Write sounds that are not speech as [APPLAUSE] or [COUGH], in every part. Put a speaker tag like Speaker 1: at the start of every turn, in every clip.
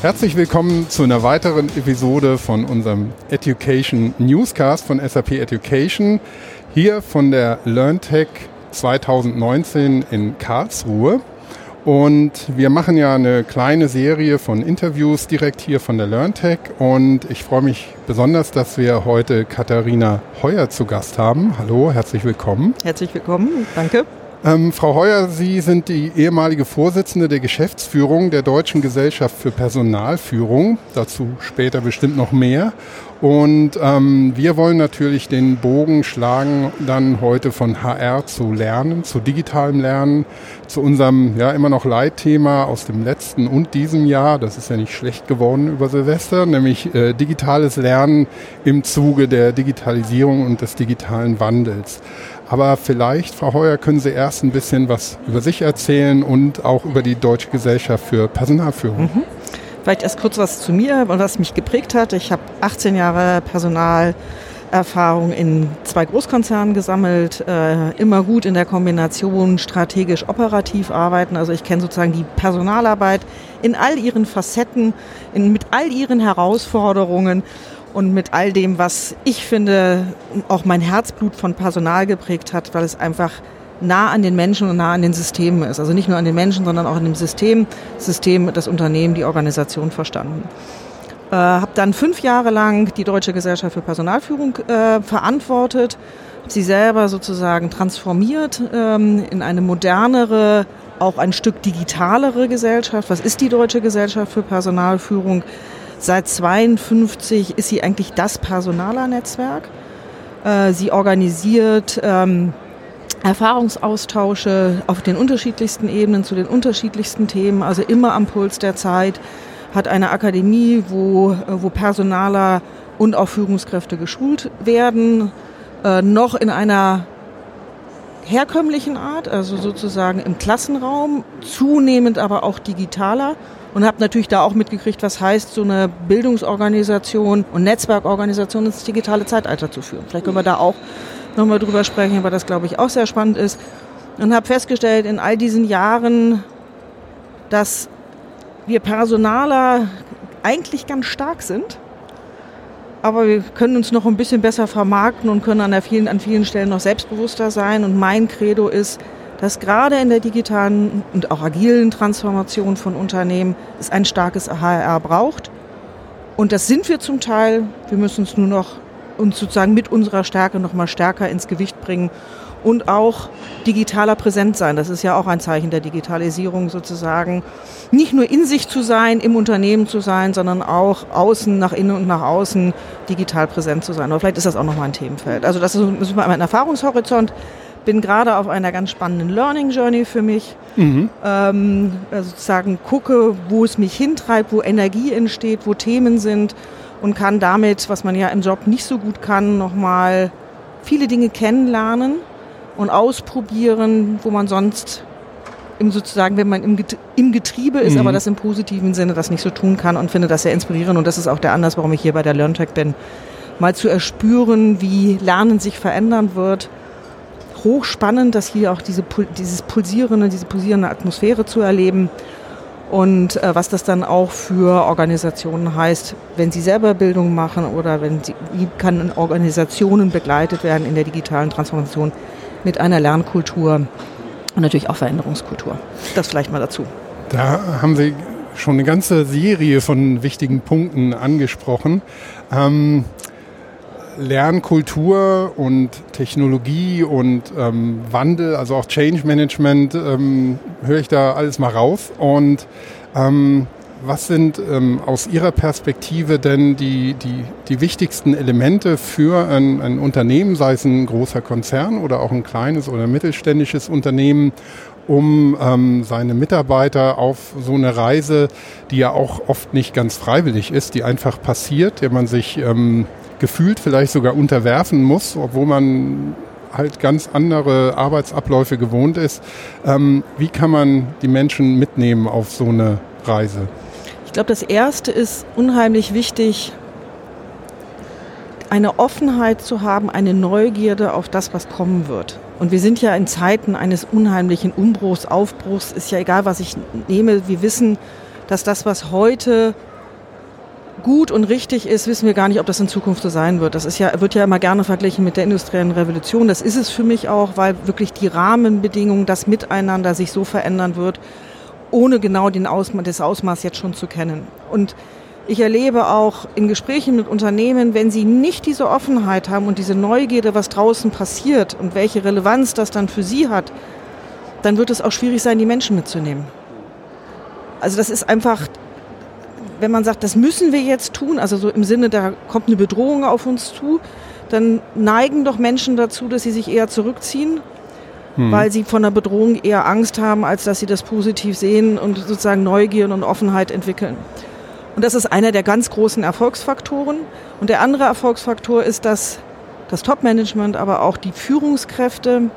Speaker 1: Herzlich willkommen zu einer weiteren Episode von unserem Education Newscast von SAP Education. Hier von der LearnTech 2019 in Karlsruhe. Und wir machen ja eine kleine Serie von Interviews direkt hier von der LearnTech. Und ich freue mich besonders, dass wir heute Katharina Heuer zu Gast haben. Hallo, herzlich willkommen.
Speaker 2: Herzlich willkommen, danke.
Speaker 1: Ähm, Frau Heuer, Sie sind die ehemalige Vorsitzende der Geschäftsführung der Deutschen Gesellschaft für Personalführung. Dazu später bestimmt noch mehr. Und ähm, wir wollen natürlich den Bogen schlagen, dann heute von HR zu Lernen, zu digitalem Lernen, zu unserem ja immer noch Leitthema aus dem letzten und diesem Jahr. Das ist ja nicht schlecht geworden über Silvester, nämlich äh, digitales Lernen im Zuge der Digitalisierung und des digitalen Wandels. Aber vielleicht, Frau Heuer, können Sie erst ein bisschen was über sich erzählen und auch über die Deutsche Gesellschaft für Personalführung. Mhm.
Speaker 2: Vielleicht erst kurz was zu mir und was mich geprägt hat. Ich habe 18 Jahre Personalerfahrung in zwei Großkonzernen gesammelt, äh, immer gut in der Kombination strategisch-operativ arbeiten. Also ich kenne sozusagen die Personalarbeit in all ihren Facetten, in, mit all ihren Herausforderungen und mit all dem, was ich finde, auch mein Herzblut von Personal geprägt hat, weil es einfach nah an den Menschen und nah an den Systemen ist. Also nicht nur an den Menschen, sondern auch an dem System, System, das Unternehmen, die Organisation verstanden. Äh, habe dann fünf Jahre lang die Deutsche Gesellschaft für Personalführung äh, verantwortet, sie selber sozusagen transformiert ähm, in eine modernere, auch ein Stück digitalere Gesellschaft. Was ist die Deutsche Gesellschaft für Personalführung? Seit 52 ist sie eigentlich das Personalernetzwerk. Äh, sie organisiert ähm, Erfahrungsaustausche auf den unterschiedlichsten Ebenen zu den unterschiedlichsten Themen, also immer am Puls der Zeit, hat eine Akademie, wo, äh, wo Personaler und auch Führungskräfte geschult werden, äh, noch in einer herkömmlichen Art, also sozusagen im Klassenraum, zunehmend aber auch digitaler und habe natürlich da auch mitgekriegt, was heißt, so eine Bildungsorganisation und Netzwerkorganisation ins digitale Zeitalter zu führen. Vielleicht können wir da auch nochmal drüber sprechen, weil das, glaube ich, auch sehr spannend ist. Und habe festgestellt in all diesen Jahren, dass wir Personaler eigentlich ganz stark sind, aber wir können uns noch ein bisschen besser vermarkten und können an, vielen, an vielen Stellen noch selbstbewusster sein. Und mein Credo ist, dass gerade in der digitalen und auch agilen Transformation von Unternehmen es ein starkes HR braucht. Und das sind wir zum Teil. Wir müssen es nur noch uns sozusagen mit unserer Stärke noch mal stärker ins Gewicht bringen und auch digitaler präsent sein. Das ist ja auch ein Zeichen der Digitalisierung sozusagen. Nicht nur in sich zu sein, im Unternehmen zu sein, sondern auch außen, nach innen und nach außen digital präsent zu sein. Aber vielleicht ist das auch nochmal ein Themenfeld. Also das ist mal ein Erfahrungshorizont bin gerade auf einer ganz spannenden Learning Journey für mich. Mhm. Ähm, also sozusagen gucke, wo es mich hintreibt, wo Energie entsteht, wo Themen sind und kann damit, was man ja im Job nicht so gut kann, nochmal viele Dinge kennenlernen und ausprobieren, wo man sonst im sozusagen, wenn man im, Getriebe ist, mhm. aber das im positiven Sinne das nicht so tun kann und finde das sehr inspirierend und das ist auch der Anlass, warum ich hier bei der LearnTech bin, mal zu erspüren, wie Lernen sich verändern wird hochspannend, dass hier auch diese, dieses pulsierende, diese pulsierende Atmosphäre zu erleben und äh, was das dann auch für Organisationen heißt, wenn sie selber Bildung machen oder wenn sie, wie kann Organisationen begleitet werden in der digitalen Transformation mit einer Lernkultur und natürlich auch Veränderungskultur. Das vielleicht mal dazu.
Speaker 1: Da haben Sie schon eine ganze Serie von wichtigen Punkten angesprochen. Ähm, Lernkultur und Technologie und ähm, Wandel, also auch Change Management, ähm, höre ich da alles mal raus. Und ähm, was sind ähm, aus Ihrer Perspektive denn die, die, die wichtigsten Elemente für ein, ein Unternehmen, sei es ein großer Konzern oder auch ein kleines oder mittelständisches Unternehmen, um ähm, seine Mitarbeiter auf so eine Reise, die ja auch oft nicht ganz freiwillig ist, die einfach passiert, der man sich ähm, gefühlt vielleicht sogar unterwerfen muss, obwohl man halt ganz andere Arbeitsabläufe gewohnt ist. Ähm, wie kann man die Menschen mitnehmen auf so eine Reise?
Speaker 2: Ich glaube, das Erste ist unheimlich wichtig, eine Offenheit zu haben, eine Neugierde auf das, was kommen wird. Und wir sind ja in Zeiten eines unheimlichen Umbruchs, Aufbruchs, ist ja egal, was ich nehme. Wir wissen, dass das, was heute gut und richtig ist, wissen wir gar nicht, ob das in Zukunft so sein wird. Das ist ja, wird ja immer gerne verglichen mit der industriellen Revolution. Das ist es für mich auch, weil wirklich die Rahmenbedingungen, das Miteinander sich so verändern wird, ohne genau den Ausma das Ausmaß jetzt schon zu kennen. Und ich erlebe auch in Gesprächen mit Unternehmen, wenn sie nicht diese Offenheit haben und diese Neugierde, was draußen passiert und welche Relevanz das dann für sie hat, dann wird es auch schwierig sein, die Menschen mitzunehmen. Also das ist einfach, wenn man sagt, das müssen wir jetzt tun, also so im Sinne, da kommt eine Bedrohung auf uns zu, dann neigen doch Menschen dazu, dass sie sich eher zurückziehen, hm. weil sie von der Bedrohung eher Angst haben, als dass sie das positiv sehen und sozusagen Neugier und Offenheit entwickeln. Und das ist einer der ganz großen Erfolgsfaktoren. Und der andere Erfolgsfaktor ist, dass das Top-Management, aber auch die Führungskräfte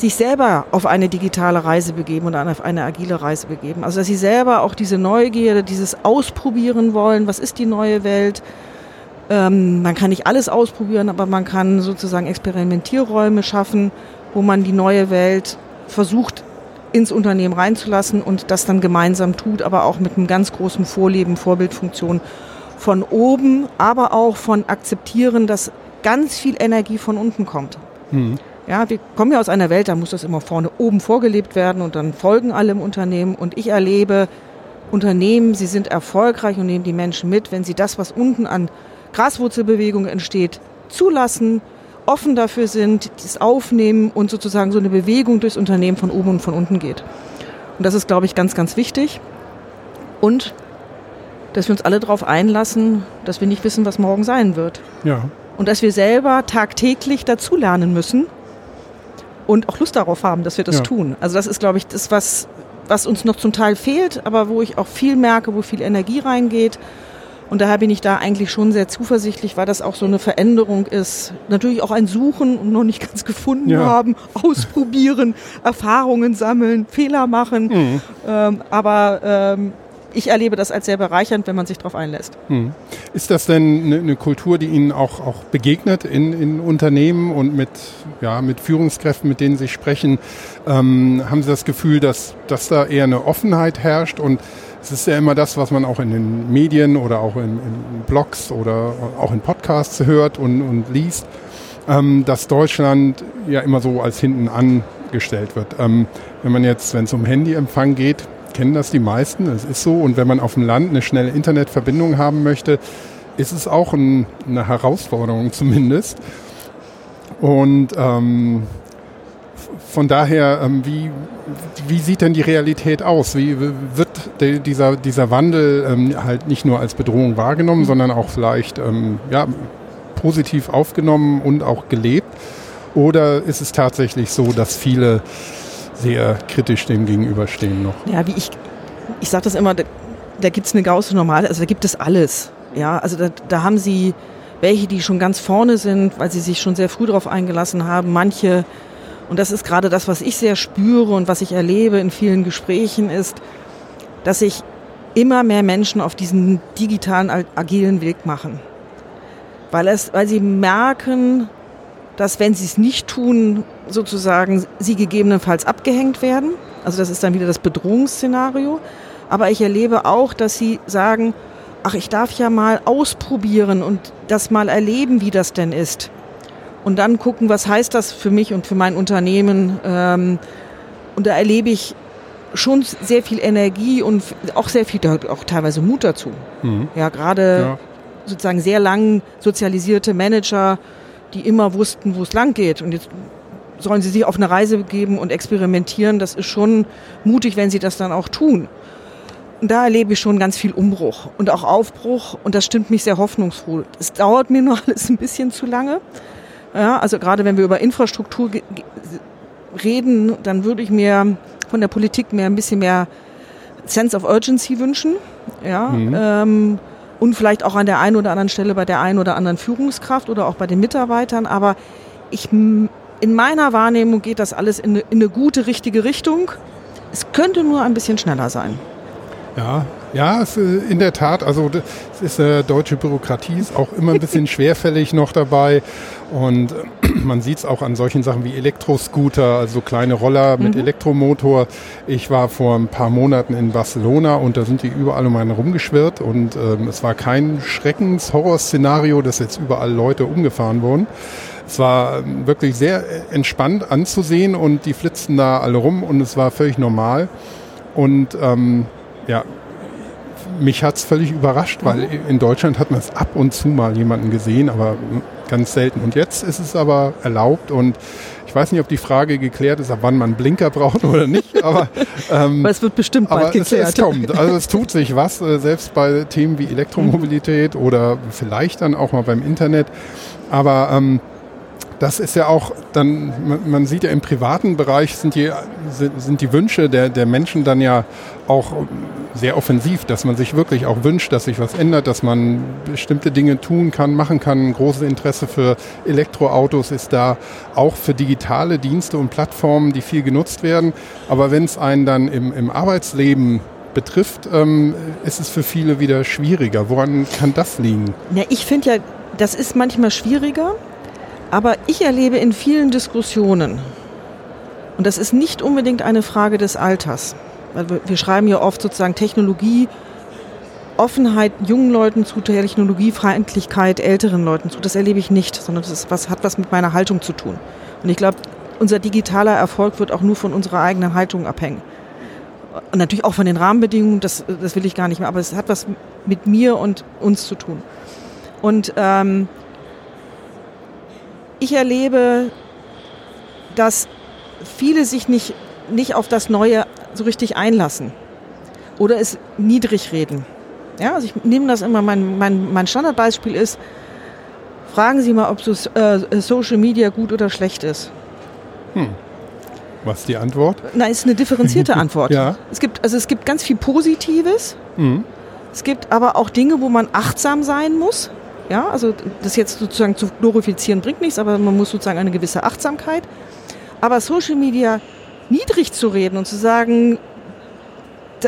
Speaker 2: sich selber auf eine digitale Reise begeben oder auf eine agile Reise begeben. Also dass sie selber auch diese Neugierde, dieses Ausprobieren wollen, was ist die neue Welt. Ähm, man kann nicht alles ausprobieren, aber man kann sozusagen Experimentierräume schaffen, wo man die neue Welt versucht ins Unternehmen reinzulassen und das dann gemeinsam tut, aber auch mit einem ganz großen Vorleben, Vorbildfunktion von oben, aber auch von akzeptieren, dass ganz viel Energie von unten kommt. Mhm. Ja, wir kommen ja aus einer Welt, da muss das immer vorne oben vorgelebt werden und dann folgen alle im Unternehmen. Und ich erlebe Unternehmen, sie sind erfolgreich und nehmen die Menschen mit, wenn sie das, was unten an Graswurzelbewegung entsteht, zulassen, offen dafür sind, dies aufnehmen und sozusagen so eine Bewegung durchs Unternehmen von oben und von unten geht. Und das ist, glaube ich, ganz, ganz wichtig. Und dass wir uns alle darauf einlassen, dass wir nicht wissen, was morgen sein wird. Ja. Und dass wir selber tagtäglich dazulernen müssen, und auch Lust darauf haben, dass wir das ja. tun. Also das ist, glaube ich, das, was, was uns noch zum Teil fehlt, aber wo ich auch viel merke, wo viel Energie reingeht. Und daher bin ich da eigentlich schon sehr zuversichtlich, weil das auch so eine Veränderung ist. Natürlich auch ein Suchen und noch nicht ganz gefunden ja. haben, [LAUGHS] ausprobieren, Erfahrungen sammeln, Fehler machen. Mhm. Ähm, aber ähm, ich erlebe das als sehr bereichernd, wenn man sich darauf einlässt. Hm.
Speaker 1: Ist das denn eine, eine, Kultur, die Ihnen auch, auch begegnet in, in Unternehmen und mit, ja, mit Führungskräften, mit denen Sie sprechen? Ähm, haben Sie das Gefühl, dass, dass da eher eine Offenheit herrscht und es ist ja immer das, was man auch in den Medien oder auch in, in Blogs oder auch in Podcasts hört und, und liest, ähm, dass Deutschland ja immer so als hinten angestellt wird. Ähm, wenn man jetzt, wenn es um Handyempfang geht, kennen das die meisten, es ist so. Und wenn man auf dem Land eine schnelle Internetverbindung haben möchte, ist es auch ein, eine Herausforderung zumindest. Und ähm, von daher, ähm, wie, wie sieht denn die Realität aus? Wie wird de, dieser, dieser Wandel ähm, halt nicht nur als Bedrohung wahrgenommen, sondern auch vielleicht ähm, ja, positiv aufgenommen und auch gelebt? Oder ist es tatsächlich so, dass viele sehr kritisch dem gegenüberstehen noch.
Speaker 2: Ja, wie ich, ich sage das immer, da, da gibt es eine Gauße Normale, also da gibt es alles. Ja, also da, da haben sie welche, die schon ganz vorne sind, weil sie sich schon sehr früh darauf eingelassen haben. Manche, und das ist gerade das, was ich sehr spüre und was ich erlebe in vielen Gesprächen, ist, dass sich immer mehr Menschen auf diesen digitalen, agilen Weg machen. Weil, es, weil sie merken, dass wenn sie es nicht tun, sozusagen sie gegebenenfalls abgehängt werden. Also das ist dann wieder das Bedrohungsszenario. Aber ich erlebe auch, dass sie sagen, ach, ich darf ja mal ausprobieren und das mal erleben, wie das denn ist. Und dann gucken, was heißt das für mich und für mein Unternehmen. Ähm, und da erlebe ich schon sehr viel Energie und auch sehr viel, auch teilweise Mut dazu. Mhm. Ja, gerade ja. sozusagen sehr lang sozialisierte Manager, die immer wussten, wo es lang geht. Und jetzt sollen sie sich auf eine Reise begeben und experimentieren. Das ist schon mutig, wenn sie das dann auch tun. Und da erlebe ich schon ganz viel Umbruch und auch Aufbruch und das stimmt mich sehr hoffnungsfroh. Es dauert mir [LAUGHS] nur alles ein bisschen zu lange. Ja, also gerade wenn wir über Infrastruktur reden, dann würde ich mir von der Politik mehr ein bisschen mehr Sense of Urgency wünschen. Ja, mhm. ähm, und vielleicht auch an der einen oder anderen Stelle bei der einen oder anderen Führungskraft oder auch bei den Mitarbeitern. Aber ich, in meiner Wahrnehmung geht das alles in eine, in eine gute, richtige Richtung. Es könnte nur ein bisschen schneller sein.
Speaker 1: Ja, ja, es, äh, in der Tat. Also es ist äh, deutsche Bürokratie ist auch immer ein bisschen [LAUGHS] schwerfällig noch dabei. Und äh, man sieht es auch an solchen Sachen wie Elektroscooter, also kleine Roller mit mhm. Elektromotor. Ich war vor ein paar Monaten in Barcelona und da sind die überall um einen rumgeschwirrt und ähm, es war kein Schreckens-Horror-Szenario, dass jetzt überall Leute umgefahren wurden. Es war ähm, wirklich sehr entspannt anzusehen und die flitzten da alle rum und es war völlig normal. Und ähm, ja, mich hat es völlig überrascht, weil mhm. in Deutschland hat man es ab und zu mal jemanden gesehen, aber ganz selten. Und jetzt ist es aber erlaubt und ich weiß nicht, ob die Frage geklärt ist, ab wann man Blinker braucht oder nicht, [LAUGHS] aber,
Speaker 2: ähm, aber es wird bestimmt bald geklärt.
Speaker 1: Es, es kommt. Also es tut sich was, äh, selbst bei Themen wie Elektromobilität mhm. oder vielleicht dann auch mal beim Internet. Aber ähm, das ist ja auch dann, man sieht ja im privaten Bereich sind die, sind die Wünsche der, der Menschen dann ja auch sehr offensiv, dass man sich wirklich auch wünscht, dass sich was ändert, dass man bestimmte Dinge tun kann, machen kann. Ein großes Interesse für Elektroautos ist da, auch für digitale Dienste und Plattformen, die viel genutzt werden. Aber wenn es einen dann im, im Arbeitsleben betrifft, ähm, ist es für viele wieder schwieriger. Woran kann das liegen?
Speaker 2: Ja, ich finde ja, das ist manchmal schwieriger, aber ich erlebe in vielen Diskussionen, und das ist nicht unbedingt eine Frage des Alters, weil wir schreiben ja oft sozusagen Technologie, Offenheit jungen Leuten zu, Technologiefeindlichkeit älteren Leuten zu. Das erlebe ich nicht, sondern das ist, was, hat was mit meiner Haltung zu tun. Und ich glaube, unser digitaler Erfolg wird auch nur von unserer eigenen Haltung abhängen. Und natürlich auch von den Rahmenbedingungen, das, das will ich gar nicht mehr, aber es hat was mit mir und uns zu tun. Und ähm, ich erlebe, dass viele sich nicht, nicht auf das Neue so richtig einlassen oder es niedrig reden. Ja, also ich nehme das immer, mein, mein, mein Standardbeispiel ist, fragen Sie mal, ob so, äh, Social Media gut oder schlecht ist.
Speaker 1: Hm. Was ist die Antwort?
Speaker 2: Na, ist eine differenzierte [LAUGHS] Antwort.
Speaker 1: ja.
Speaker 2: Es gibt, also es gibt ganz viel Positives. Mhm. Es gibt aber auch Dinge, wo man achtsam sein muss. Ja, also das jetzt sozusagen zu glorifizieren bringt nichts, aber man muss sozusagen eine gewisse Achtsamkeit. Aber Social Media niedrig zu reden und zu sagen,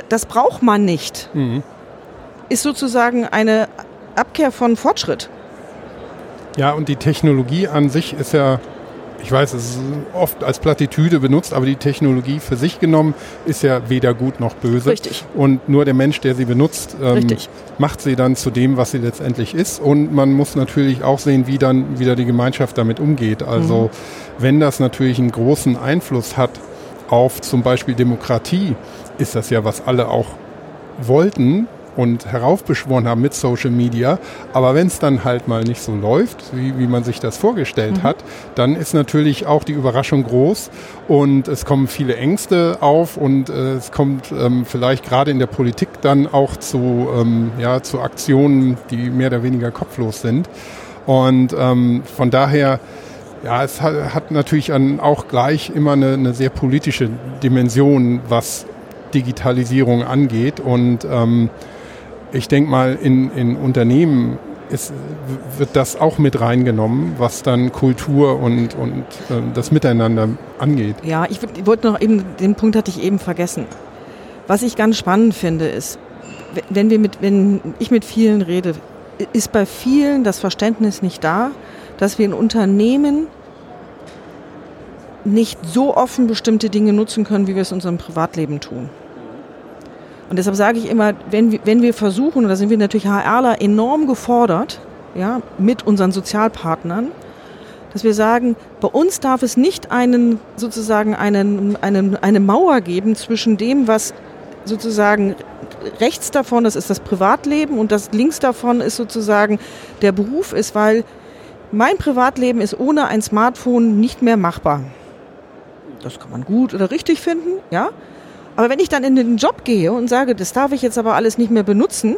Speaker 2: das braucht man nicht, mhm. ist sozusagen eine Abkehr von Fortschritt.
Speaker 1: Ja, und die Technologie an sich ist ja ich weiß, es ist oft als Plattitüde benutzt, aber die Technologie für sich genommen ist ja weder gut noch böse.
Speaker 2: Richtig.
Speaker 1: Und nur der Mensch, der sie benutzt, ähm, macht sie dann zu dem, was sie letztendlich ist. Und man muss natürlich auch sehen, wie dann wieder die Gemeinschaft damit umgeht. Also mhm. wenn das natürlich einen großen Einfluss hat auf zum Beispiel Demokratie, ist das ja, was alle auch wollten, und heraufbeschworen haben mit Social Media. Aber wenn es dann halt mal nicht so läuft, wie, wie man sich das vorgestellt mhm. hat, dann ist natürlich auch die Überraschung groß und es kommen viele Ängste auf und äh, es kommt ähm, vielleicht gerade in der Politik dann auch zu, ähm, ja, zu Aktionen, die mehr oder weniger kopflos sind. Und ähm, von daher, ja, es hat, hat natürlich auch gleich immer eine, eine, sehr politische Dimension, was Digitalisierung angeht. Und ähm, ich denke mal, in, in Unternehmen ist, wird das auch mit reingenommen, was dann Kultur und, und äh, das Miteinander angeht.
Speaker 2: Ja, ich, wollte noch eben, den Punkt hatte ich eben vergessen. Was ich ganz spannend finde, ist, wenn, wir mit, wenn ich mit vielen rede, ist bei vielen das Verständnis nicht da, dass wir in Unternehmen nicht so offen bestimmte Dinge nutzen können, wie wir es in unserem Privatleben tun. Und deshalb sage ich immer, wenn wir, wenn wir versuchen, und da sind wir natürlich HRler enorm gefordert, ja, mit unseren Sozialpartnern, dass wir sagen, bei uns darf es nicht einen, sozusagen einen, einen, eine Mauer geben zwischen dem, was sozusagen rechts davon, das ist das Privatleben und das links davon ist sozusagen der Beruf ist, weil mein Privatleben ist ohne ein Smartphone nicht mehr machbar. Das kann man gut oder richtig finden, ja. Aber wenn ich dann in den Job gehe und sage, das darf ich jetzt aber alles nicht mehr benutzen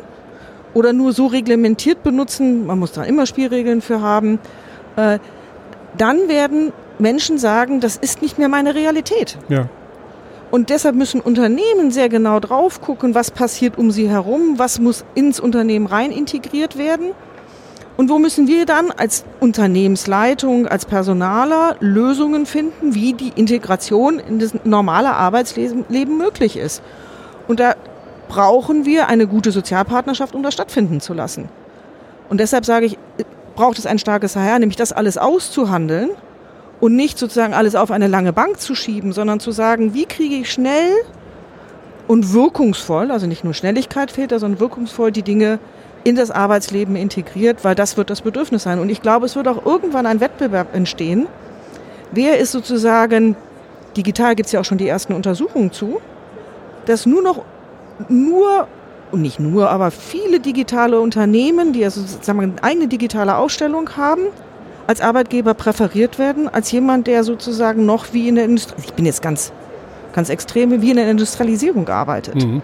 Speaker 2: oder nur so reglementiert benutzen, man muss da immer Spielregeln für haben, äh, dann werden Menschen sagen, das ist nicht mehr meine Realität.
Speaker 1: Ja.
Speaker 2: Und deshalb müssen Unternehmen sehr genau drauf gucken, was passiert um sie herum, was muss ins Unternehmen rein integriert werden und wo müssen wir dann als Unternehmensleitung, als Personaler Lösungen finden, wie die Integration in das normale Arbeitsleben möglich ist? Und da brauchen wir eine gute Sozialpartnerschaft, um das stattfinden zu lassen. Und deshalb sage ich, braucht es ein starkes HR, nämlich das alles auszuhandeln und nicht sozusagen alles auf eine lange Bank zu schieben, sondern zu sagen, wie kriege ich schnell und wirkungsvoll, also nicht nur Schnelligkeit fehlt da, sondern wirkungsvoll die Dinge in das Arbeitsleben integriert, weil das wird das Bedürfnis sein. Und ich glaube, es wird auch irgendwann ein Wettbewerb entstehen. Wer ist sozusagen, digital gibt es ja auch schon die ersten Untersuchungen zu, dass nur noch, nur, und nicht nur, aber viele digitale Unternehmen, die also sozusagen eine eigene digitale Ausstellung haben, als Arbeitgeber präferiert werden, als jemand, der sozusagen noch wie in der Industrie, ich bin jetzt ganz, ganz extrem, wie in der Industrialisierung arbeitet. Mhm.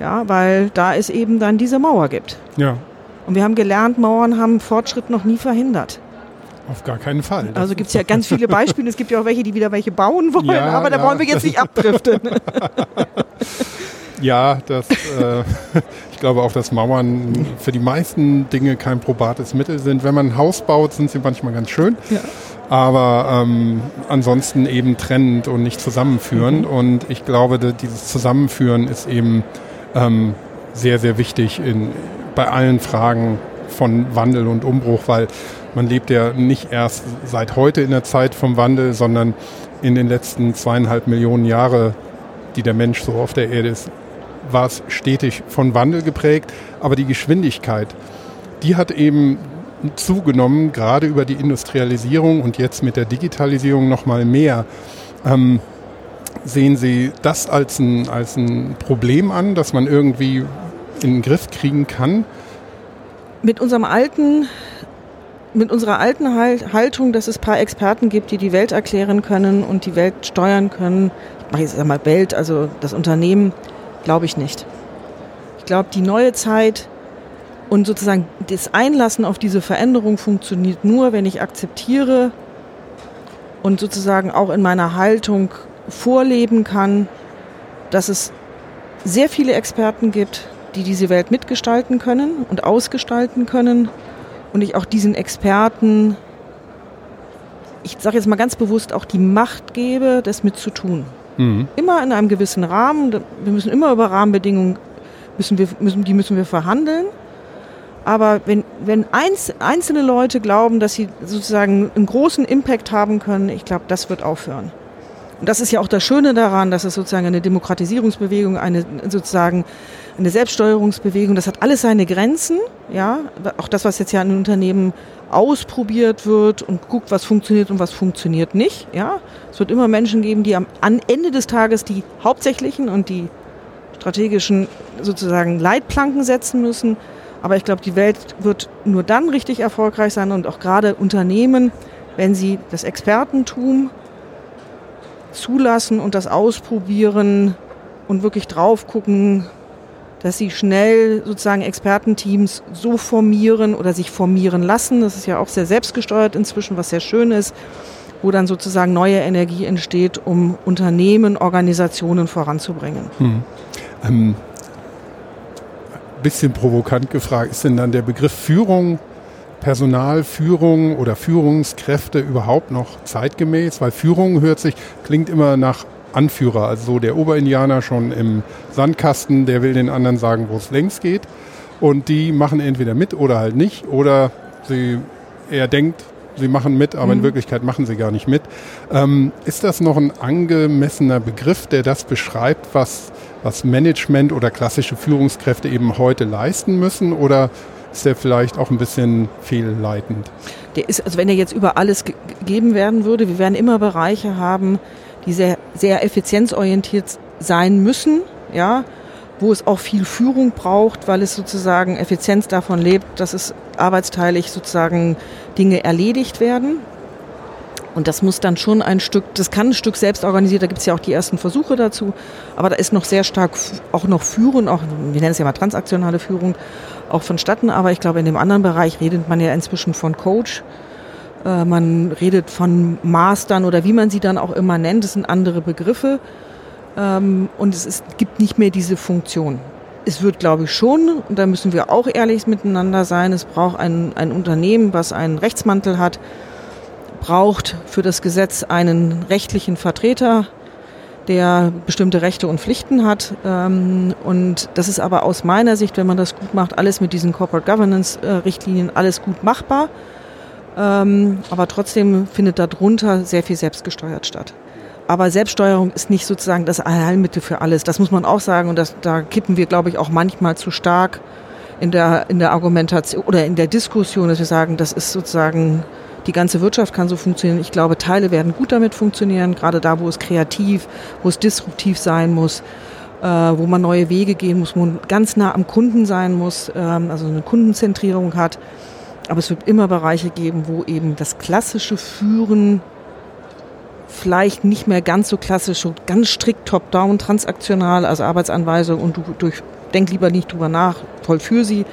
Speaker 2: Ja, weil da es eben dann diese Mauer gibt.
Speaker 1: Ja.
Speaker 2: Und wir haben gelernt, Mauern haben Fortschritt noch nie verhindert.
Speaker 1: Auf gar keinen Fall.
Speaker 2: Also gibt es ja ganz viele Beispiele. es gibt ja auch welche, die wieder welche bauen wollen, ja, aber da ja, wollen wir jetzt nicht abdriften. [LAUGHS]
Speaker 1: ja, das, äh, [LAUGHS] ich glaube auch, dass Mauern für die meisten Dinge kein probates Mittel sind. Wenn man ein Haus baut, sind sie manchmal ganz schön. Ja. Aber ähm, ansonsten eben trennend und nicht zusammenführend. Mhm. Und ich glaube, dieses Zusammenführen ist eben ähm, sehr, sehr wichtig in, bei allen Fragen von Wandel und Umbruch, weil man lebt ja nicht erst seit heute in der Zeit vom Wandel, sondern in den letzten zweieinhalb Millionen Jahre, die der Mensch so auf der Erde ist, war es stetig von Wandel geprägt, aber die Geschwindigkeit, die hat eben zugenommen, gerade über die Industrialisierung und jetzt mit der Digitalisierung noch mal mehr. Ähm, sehen Sie das als ein, als ein Problem an, dass man irgendwie in den Griff kriegen kann?
Speaker 2: Mit unserem alten mit unserer alten Haltung, dass es ein paar Experten gibt, die die Welt erklären können und die Welt steuern können, ich mache jetzt einmal Welt, also das Unternehmen, Glaube ich nicht. Ich glaube, die neue Zeit und sozusagen das Einlassen auf diese Veränderung funktioniert nur, wenn ich akzeptiere und sozusagen auch in meiner Haltung vorleben kann, dass es sehr viele Experten gibt, die diese Welt mitgestalten können und ausgestalten können und ich auch diesen Experten, ich sage jetzt mal ganz bewusst, auch die Macht gebe, das mitzutun. Mhm. Immer in einem gewissen Rahmen. Wir müssen immer über Rahmenbedingungen, müssen wir, müssen, die müssen wir verhandeln. Aber wenn, wenn einz, einzelne Leute glauben, dass sie sozusagen einen großen Impact haben können, ich glaube, das wird aufhören. Und das ist ja auch das Schöne daran, dass es sozusagen eine Demokratisierungsbewegung, eine sozusagen eine Selbststeuerungsbewegung, das hat alles seine Grenzen, ja. Auch das, was jetzt ja in Unternehmen ausprobiert wird und guckt, was funktioniert und was funktioniert nicht, ja. Es wird immer Menschen geben, die am Ende des Tages die hauptsächlichen und die strategischen sozusagen Leitplanken setzen müssen. Aber ich glaube, die Welt wird nur dann richtig erfolgreich sein und auch gerade Unternehmen, wenn sie das Expertentum zulassen und das ausprobieren und wirklich drauf gucken, dass sie schnell sozusagen Expertenteams so formieren oder sich formieren lassen. Das ist ja auch sehr selbstgesteuert inzwischen, was sehr schön ist, wo dann sozusagen neue Energie entsteht, um Unternehmen, Organisationen voranzubringen. Hm. Ähm,
Speaker 1: bisschen provokant gefragt, ist denn dann der Begriff Führung Personalführung oder Führungskräfte überhaupt noch zeitgemäß? Weil Führung hört sich, klingt immer nach Anführer, also so der Oberindianer schon im Sandkasten, der will den anderen sagen, wo es längs geht. Und die machen entweder mit oder halt nicht. Oder sie, er denkt, sie machen mit, aber mhm. in Wirklichkeit machen sie gar nicht mit. Ähm, ist das noch ein angemessener Begriff, der das beschreibt, was, was Management oder klassische Führungskräfte eben heute leisten müssen? Oder ist der vielleicht auch ein bisschen fehlleitend?
Speaker 2: Der ist, also wenn er jetzt über alles gegeben werden würde, wir werden immer Bereiche haben, die sehr, sehr effizienzorientiert sein müssen, ja, wo es auch viel Führung braucht, weil es sozusagen Effizienz davon lebt, dass es arbeitsteilig sozusagen Dinge erledigt werden. Und das muss dann schon ein Stück, das kann ein Stück selbst organisiert, da gibt es ja auch die ersten Versuche dazu, aber da ist noch sehr stark auch noch Führen, auch, wir nennen es ja mal transaktionale Führung, auch vonstatten, aber ich glaube, in dem anderen Bereich redet man ja inzwischen von Coach. Äh, man redet von Mastern oder wie man sie dann auch immer nennt, das sind andere Begriffe. Ähm, und es ist, gibt nicht mehr diese Funktion. Es wird, glaube ich, schon, und da müssen wir auch ehrlich miteinander sein, es braucht ein, ein Unternehmen, was einen Rechtsmantel hat, braucht für das Gesetz einen rechtlichen Vertreter, der bestimmte Rechte und Pflichten hat. Ähm, und das ist aber aus meiner Sicht, wenn man das gut macht, alles mit diesen Corporate Governance-Richtlinien alles gut machbar. Ähm, aber trotzdem findet darunter sehr viel selbstgesteuert statt. Aber Selbststeuerung ist nicht sozusagen das Allheilmittel für alles. Das muss man auch sagen. Und das, da kippen wir, glaube ich, auch manchmal zu stark in der, in der Argumentation oder in der Diskussion, dass wir sagen, das ist sozusagen, die ganze Wirtschaft kann so funktionieren. Ich glaube, Teile werden gut damit funktionieren, gerade da, wo es kreativ, wo es disruptiv sein muss, äh, wo man neue Wege gehen muss, wo man ganz nah am Kunden sein muss, ähm, also eine Kundenzentrierung hat. Aber es wird immer Bereiche geben, wo eben das klassische Führen vielleicht nicht mehr ganz so klassisch, so ganz strikt top-down, transaktional, also Arbeitsanweisung und du durch, denk lieber nicht drüber nach, vollführ sie.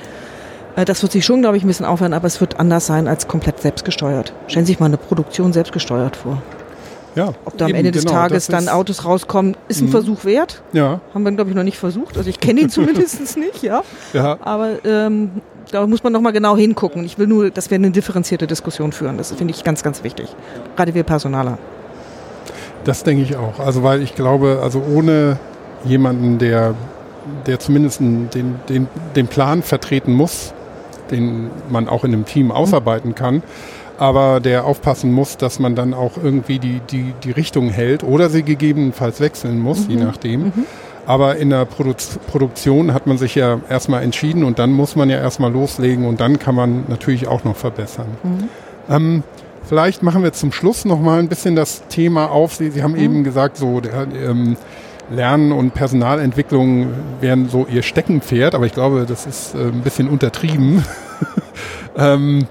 Speaker 2: Äh, das wird sich schon, glaube ich, ein bisschen aufhören, aber es wird anders sein als komplett selbstgesteuert. Stellen Sie sich mal eine Produktion selbstgesteuert vor.
Speaker 1: Ja,
Speaker 2: Ob da am Ende des genau, Tages dann Autos rauskommen, ist ein mhm. Versuch wert.
Speaker 1: Ja.
Speaker 2: Haben wir, glaube ich, noch nicht versucht. Also ich kenne ihn [LAUGHS] zumindest nicht, ja.
Speaker 1: ja.
Speaker 2: Aber ähm, da muss man nochmal genau hingucken. Ich will nur, dass wir eine differenzierte Diskussion führen. Das finde ich ganz, ganz wichtig. Gerade wir Personaler.
Speaker 1: Das denke ich auch. Also weil ich glaube, also ohne jemanden, der, der zumindest den, den, den Plan vertreten muss, den man auch in einem Team ausarbeiten kann, aber der aufpassen muss, dass man dann auch irgendwie die, die, die Richtung hält oder sie gegebenenfalls wechseln muss, mhm. je nachdem. Mhm. Aber in der Produ Produktion hat man sich ja erstmal entschieden und dann muss man ja erstmal loslegen und dann kann man natürlich auch noch verbessern. Mhm. Ähm, vielleicht machen wir zum Schluss noch mal ein bisschen das Thema auf. Sie, Sie haben mhm. eben gesagt, so der, ähm, Lernen und Personalentwicklung wären so Ihr Steckenpferd, aber ich glaube, das ist äh, ein bisschen untertrieben. [LAUGHS] ähm,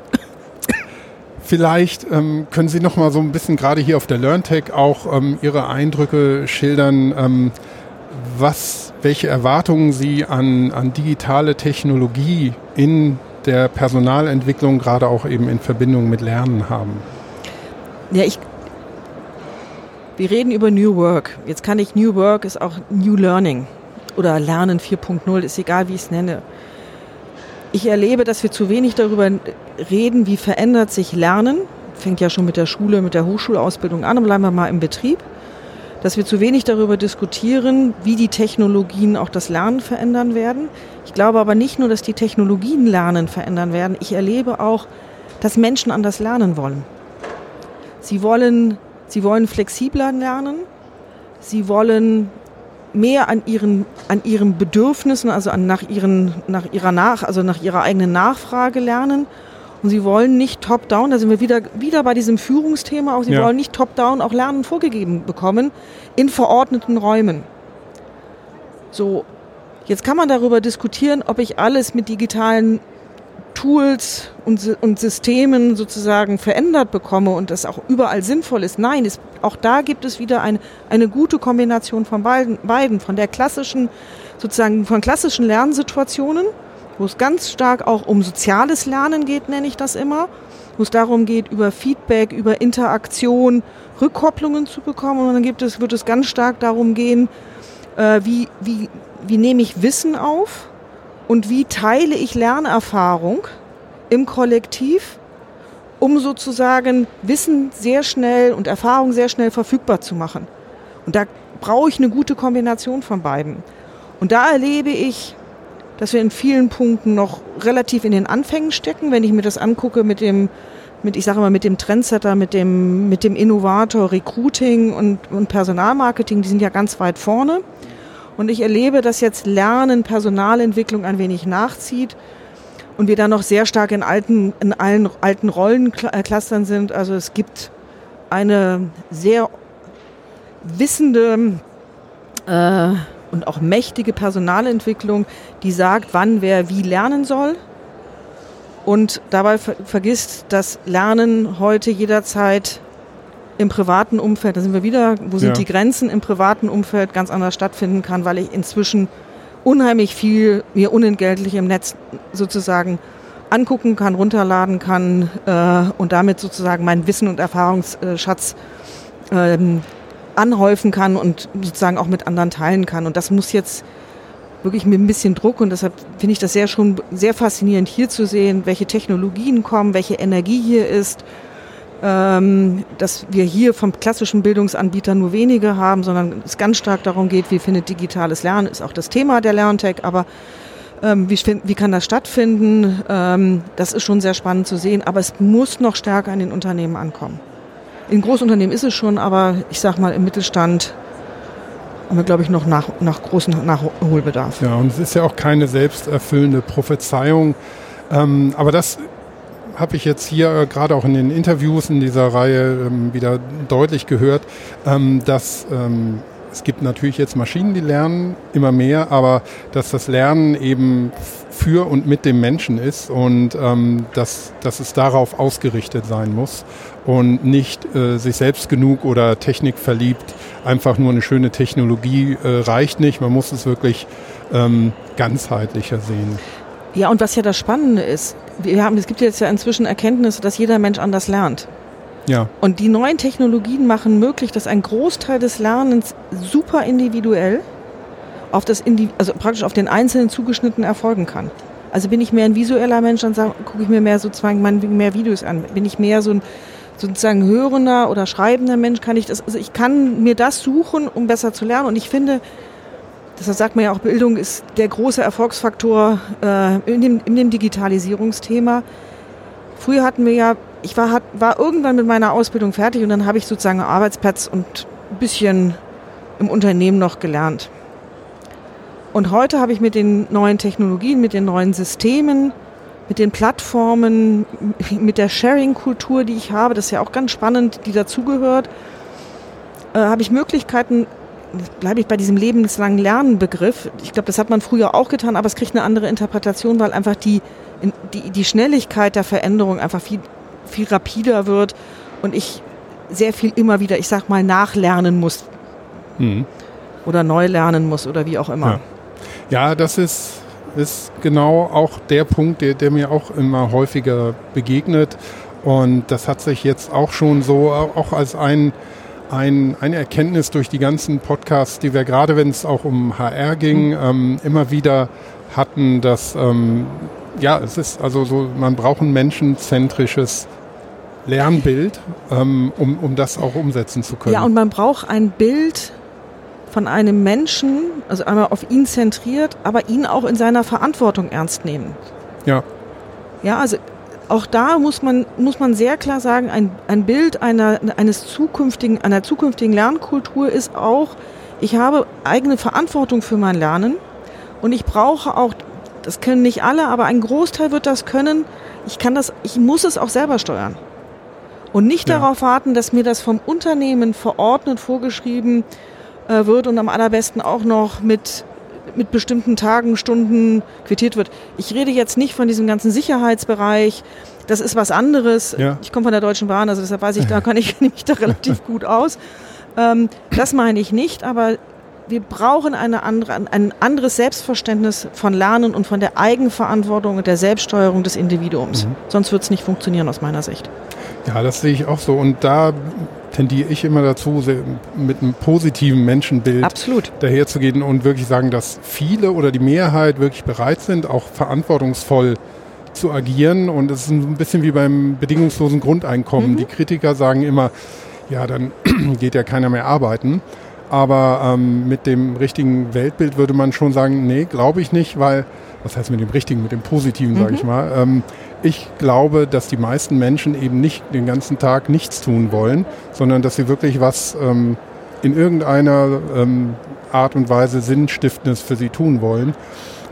Speaker 1: Vielleicht ähm, können Sie noch mal so ein bisschen gerade hier auf der LearnTech auch ähm, Ihre Eindrücke schildern, ähm, was, welche Erwartungen Sie an, an digitale Technologie in der Personalentwicklung gerade auch eben in Verbindung mit Lernen haben.
Speaker 2: Ja, ich. Wir reden über New Work. Jetzt kann ich New Work ist auch New Learning oder Lernen 4.0, ist egal, wie ich es nenne. Ich erlebe, dass wir zu wenig darüber reden, wie verändert sich Lernen. Fängt ja schon mit der Schule, mit der Hochschulausbildung an, und bleiben wir mal im Betrieb. Dass wir zu wenig darüber diskutieren, wie die Technologien auch das Lernen verändern werden. Ich glaube aber nicht nur, dass die Technologien Lernen verändern werden. Ich erlebe auch, dass Menschen anders lernen wollen. Sie wollen, sie wollen flexibler lernen. Sie wollen mehr an ihren, an ihren Bedürfnissen, also an, nach, ihren, nach ihrer nach, also nach ihrer eigenen Nachfrage lernen. Und sie wollen nicht top-down, da sind wir wieder, wieder bei diesem Führungsthema auch, sie ja. wollen nicht top-down auch Lernen vorgegeben bekommen in verordneten Räumen. So, jetzt kann man darüber diskutieren, ob ich alles mit digitalen Tools und, und Systemen sozusagen verändert bekomme und das auch überall sinnvoll ist. Nein, es, auch da gibt es wieder ein, eine gute Kombination von beiden, beiden, von der klassischen, sozusagen von klassischen Lernsituationen, wo es ganz stark auch um soziales Lernen geht, nenne ich das immer, wo es darum geht, über Feedback, über Interaktion Rückkopplungen zu bekommen. Und dann gibt es, wird es ganz stark darum gehen, äh, wie, wie, wie nehme ich Wissen auf und wie teile ich Lernerfahrung im Kollektiv, um sozusagen Wissen sehr schnell und Erfahrung sehr schnell verfügbar zu machen. Und da brauche ich eine gute Kombination von beiden. Und da erlebe ich, dass wir in vielen Punkten noch relativ in den Anfängen stecken. Wenn ich mir das angucke mit dem, mit, ich sage mal, mit dem Trendsetter, mit dem, mit dem Innovator, Recruiting und, und Personalmarketing, die sind ja ganz weit vorne. Und ich erlebe, dass jetzt Lernen, Personalentwicklung ein wenig nachzieht und wir da noch sehr stark in alten, in allen alten Rollenclustern äh, sind. Also es gibt eine sehr wissende äh, und auch mächtige Personalentwicklung, die sagt, wann wer wie lernen soll. Und dabei ver vergisst, dass Lernen heute jederzeit im privaten Umfeld, da sind wir wieder, wo sind ja. die Grenzen im privaten Umfeld ganz anders stattfinden kann, weil ich inzwischen unheimlich viel mir unentgeltlich im Netz sozusagen angucken kann, runterladen kann äh, und damit sozusagen meinen Wissen und Erfahrungsschatz ähm, anhäufen kann und sozusagen auch mit anderen teilen kann. Und das muss jetzt wirklich mit ein bisschen Druck und deshalb finde ich das sehr schon sehr faszinierend hier zu sehen, welche Technologien kommen, welche Energie hier ist dass wir hier vom klassischen Bildungsanbieter nur wenige haben, sondern es ganz stark darum geht, wie findet digitales Lernen, ist auch das Thema der LernTech, aber Ähm, wie, wie, kann das stattfinden? Ähm, das ist schon sehr spannend zu sehen, aber es muss noch stärker in den Unternehmen ankommen. In Großunternehmen ist es schon, aber ich sag mal im Mittelstand haben wir, glaube ich, noch nach, nach großen Nachholbedarf.
Speaker 1: Ja, und es ist ja auch keine selbsterfüllende Prophezeiung. Ähm, aber das habe ich jetzt hier äh, gerade auch in den Interviews in dieser Reihe ähm, wieder deutlich gehört, ähm, dass ähm, es gibt natürlich jetzt Maschinen, die lernen immer mehr, aber dass das Lernen eben für und mit dem Menschen ist und ähm, dass, dass es darauf ausgerichtet sein muss und nicht äh, sich selbst genug oder Technik verliebt. Einfach nur eine schöne Technologie äh, reicht nicht. Man muss es wirklich ähm, ganzheitlicher sehen.
Speaker 2: Ja, und was ja das Spannende ist, wir haben, es gibt jetzt ja inzwischen Erkenntnisse, dass jeder Mensch anders lernt. Ja. Und die neuen Technologien machen möglich, dass ein Großteil des Lernens super individuell auf das Indi also praktisch auf den Einzelnen zugeschnitten erfolgen kann. Also bin ich mehr ein visueller Mensch, dann gucke ich mir mehr sozusagen mehr Videos an. Bin ich mehr so ein sozusagen hörender oder schreibender Mensch, kann ich das, also ich kann mir das suchen, um besser zu lernen. Und ich finde, deshalb sagt man ja auch, Bildung ist der große Erfolgsfaktor äh, in, dem, in dem Digitalisierungsthema. Früher hatten wir ja ich war, war irgendwann mit meiner Ausbildung fertig und dann habe ich sozusagen Arbeitsplatz und ein bisschen im Unternehmen noch gelernt. Und heute habe ich mit den neuen Technologien, mit den neuen Systemen, mit den Plattformen, mit der Sharing-Kultur, die ich habe, das ist ja auch ganz spannend, die dazugehört, äh, habe ich Möglichkeiten, bleibe ich bei diesem lebenslangen Lernen-Begriff. Ich glaube, das hat man früher auch getan, aber es kriegt eine andere Interpretation, weil einfach die, die, die Schnelligkeit der Veränderung einfach viel viel rapider wird und ich sehr viel immer wieder, ich sag mal, nachlernen muss. Mhm. Oder neu lernen muss oder wie auch immer.
Speaker 1: Ja, ja das ist, ist genau auch der Punkt, der, der mir auch immer häufiger begegnet. Und das hat sich jetzt auch schon so, auch als ein, ein, eine Erkenntnis durch die ganzen Podcasts, die wir gerade, wenn es auch um HR ging, mhm. ähm, immer wieder hatten, dass ähm, ja, es ist also so, man braucht ein menschenzentrisches Lernbild, ähm, um, um das auch umsetzen zu können.
Speaker 2: Ja, und man braucht ein Bild von einem Menschen, also einmal auf ihn zentriert, aber ihn auch in seiner Verantwortung ernst nehmen.
Speaker 1: Ja.
Speaker 2: Ja, also auch da muss man, muss man sehr klar sagen, ein, ein Bild einer, eines zukünftigen, einer zukünftigen Lernkultur ist auch, ich habe eigene Verantwortung für mein Lernen und ich brauche auch, das können nicht alle, aber ein Großteil wird das können, ich kann das, ich muss es auch selber steuern. Und nicht ja. darauf warten, dass mir das vom Unternehmen verordnet, vorgeschrieben äh, wird und am allerbesten auch noch mit mit bestimmten Tagen, Stunden quittiert wird. Ich rede jetzt nicht von diesem ganzen Sicherheitsbereich. Das ist was anderes. Ja. Ich komme von der Deutschen Bahn, also deshalb weiß ich, da kann ich [LAUGHS] mich da relativ gut aus. Ähm, das meine ich nicht, aber wir brauchen eine andere, ein anderes Selbstverständnis von Lernen und von der Eigenverantwortung und der Selbststeuerung des Individuums. Mhm. Sonst wird es nicht funktionieren aus meiner Sicht.
Speaker 1: Ja, das sehe ich auch so. Und da tendiere ich immer dazu, mit einem positiven Menschenbild
Speaker 2: Absolut.
Speaker 1: daherzugehen und wirklich sagen, dass viele oder die Mehrheit wirklich bereit sind, auch verantwortungsvoll zu agieren. Und es ist ein bisschen wie beim bedingungslosen Grundeinkommen. Mhm. Die Kritiker sagen immer, ja, dann [CLEARS THROAT] geht ja keiner mehr arbeiten. Aber ähm, mit dem richtigen Weltbild würde man schon sagen, nee, glaube ich nicht, weil, was heißt mit dem richtigen, mit dem positiven, mhm. sage ich mal, ähm, ich glaube, dass die meisten Menschen eben nicht den ganzen Tag nichts tun wollen, sondern dass sie wirklich was ähm, in irgendeiner ähm, Art und Weise Sinnstiftendes für sie tun wollen.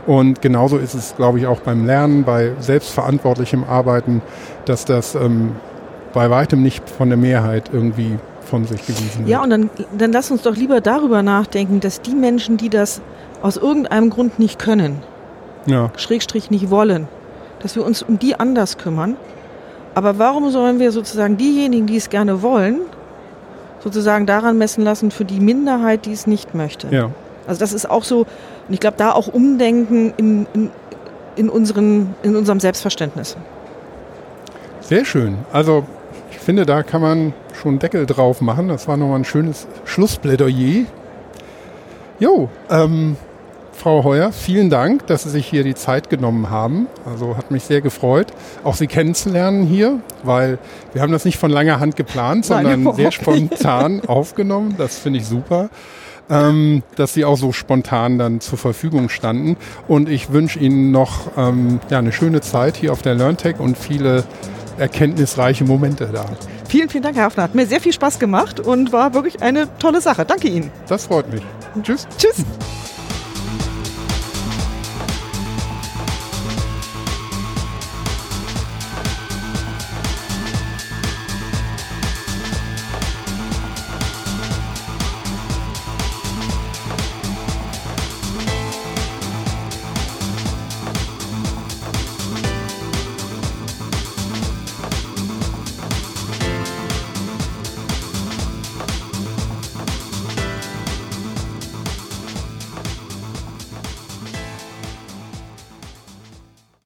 Speaker 1: Und genauso ist es, glaube ich, auch beim Lernen, bei selbstverantwortlichem Arbeiten, dass das ähm, bei weitem nicht von der Mehrheit irgendwie von sich gewiesen wird.
Speaker 2: Ja, und dann, dann lass uns doch lieber darüber nachdenken, dass die Menschen, die das aus irgendeinem Grund nicht können, ja. Schrägstrich nicht wollen, dass wir uns um die anders kümmern. Aber warum sollen wir sozusagen diejenigen, die es gerne wollen, sozusagen daran messen lassen für die Minderheit, die es nicht möchte? Ja. Also das ist auch so, und ich glaube, da auch Umdenken in, in, in, unseren, in unserem Selbstverständnis.
Speaker 1: Sehr schön. Also ich finde, da kann man schon Deckel drauf machen. Das war nochmal ein schönes Schlussplädoyer. Jo, ähm, Frau Heuer, vielen Dank, dass Sie sich hier die Zeit genommen haben. Also hat mich sehr gefreut, auch Sie kennenzulernen hier, weil wir haben das nicht von langer Hand geplant, sondern Nein, sehr spontan [LAUGHS] aufgenommen. Das finde ich super. ähm, dass Sie auch so spontan dann zur Verfügung standen. Und ich wünsche Ihnen noch ähm, ja, eine schöne Zeit hier auf der LearnTech und viele erkenntnisreiche Momente da.
Speaker 2: Vielen, vielen Dank, Herr Hafner. Hat mir sehr viel Spaß gemacht und war wirklich eine tolle Sache. Danke Ihnen.
Speaker 1: Das freut mich. Tschüss.
Speaker 2: Tschüss.